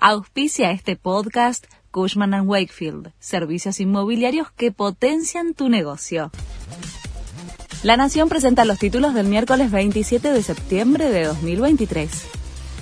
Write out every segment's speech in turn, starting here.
Auspicia este podcast Cushman ⁇ Wakefield, servicios inmobiliarios que potencian tu negocio. La Nación presenta los títulos del miércoles 27 de septiembre de 2023.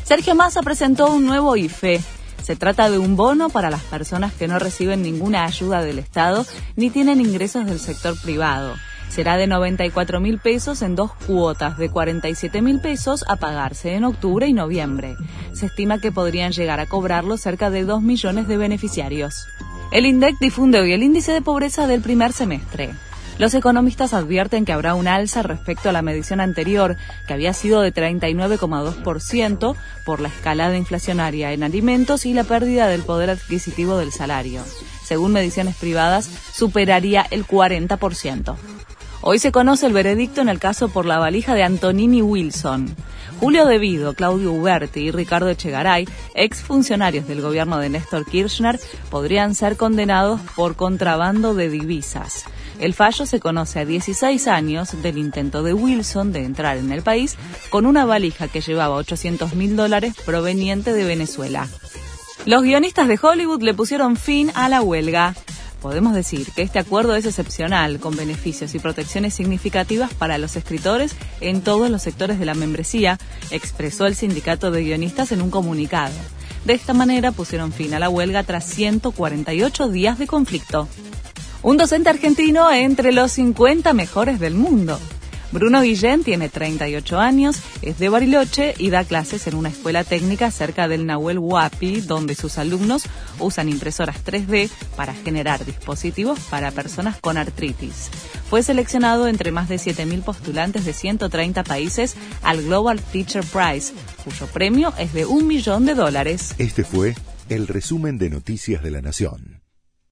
Sergio Massa presentó un nuevo IFE. Se trata de un bono para las personas que no reciben ninguna ayuda del Estado ni tienen ingresos del sector privado. Será de 94 mil pesos en dos cuotas de 47 mil pesos a pagarse en octubre y noviembre. Se estima que podrían llegar a cobrarlo cerca de 2 millones de beneficiarios. El INDEC difunde hoy el índice de pobreza del primer semestre. Los economistas advierten que habrá un alza respecto a la medición anterior, que había sido de 39,2% por la escalada inflacionaria en alimentos y la pérdida del poder adquisitivo del salario. Según mediciones privadas, superaría el 40%. Hoy se conoce el veredicto en el caso por la valija de Antonini Wilson. Julio Devido, Claudio Uberti y Ricardo Echegaray, exfuncionarios del gobierno de Néstor Kirchner, podrían ser condenados por contrabando de divisas. El fallo se conoce a 16 años del intento de Wilson de entrar en el país con una valija que llevaba 800 mil dólares proveniente de Venezuela. Los guionistas de Hollywood le pusieron fin a la huelga podemos decir que este acuerdo es excepcional, con beneficios y protecciones significativas para los escritores en todos los sectores de la membresía, expresó el sindicato de guionistas en un comunicado. De esta manera pusieron fin a la huelga tras 148 días de conflicto. Un docente argentino entre los 50 mejores del mundo. Bruno Guillén tiene 38 años, es de Bariloche y da clases en una escuela técnica cerca del Nahuel Huapi, donde sus alumnos usan impresoras 3D para generar dispositivos para personas con artritis. Fue seleccionado entre más de 7.000 postulantes de 130 países al Global Teacher Prize, cuyo premio es de un millón de dólares. Este fue el resumen de Noticias de la Nación.